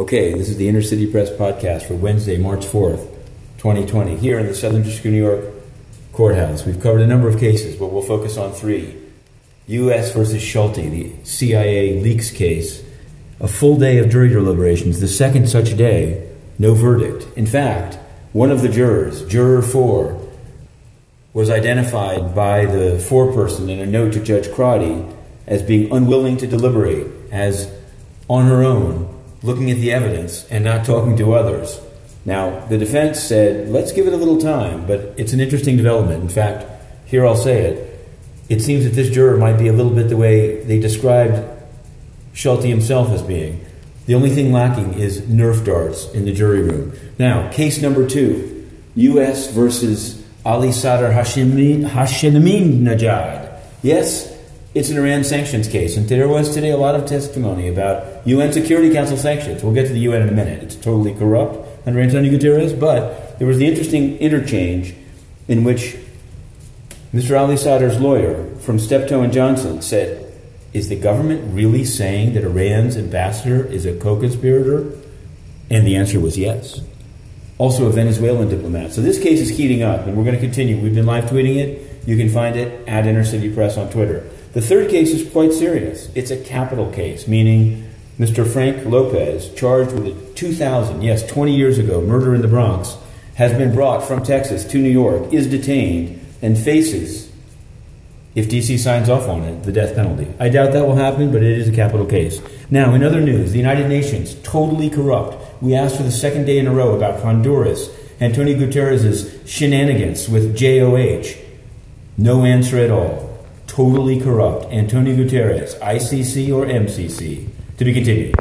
Okay, this is the Inner City Press podcast for Wednesday, March 4th, 2020, here in the Southern District of New York Courthouse. We've covered a number of cases, but we'll focus on three. U.S. versus Schulte, the CIA leaks case. A full day of jury deliberations, the second such day, no verdict. In fact, one of the jurors, Juror 4, was identified by the foreperson in a note to Judge Crotty as being unwilling to deliberate, as on her own, looking at the evidence and not talking to others. Now, the defense said, let's give it a little time, but it's an interesting development. In fact, here I'll say it. It seems that this juror might be a little bit the way they described Schulte himself as being. The only thing lacking is Nerf darts in the jury room. Now, case number two U.S. versus Ali Sadr Hashemi, Nejad. Yes, it's an Iran sanctions case, and there was today a lot of testimony about UN Security Council sanctions. We'll get to the UN in a minute. It's totally corrupt under Antonio Guterres, but there was the interesting interchange in which Mr. Ali Sadr's lawyer from Steptoe and Johnson said, Is the government really saying that Iran's ambassador is a co conspirator? And the answer was yes. Also, a Venezuelan diplomat. So this case is heating up, and we're going to continue. We've been live tweeting it. You can find it at Inner City Press on Twitter. The third case is quite serious. It's a capital case, meaning Mr. Frank Lopez, charged with a 2000, yes, 20 years ago, murder in the Bronx, has been brought from Texas to New York, is detained, and faces, if DC signs off on it, the death penalty. I doubt that will happen, but it is a capital case. Now, in other news, the United Nations, totally corrupt. We asked for the second day in a row about Honduras, Antonio Guterres' shenanigans with JOH. No answer at all totally corrupt. Antonio Guterres, ICC or MCC. To be continued.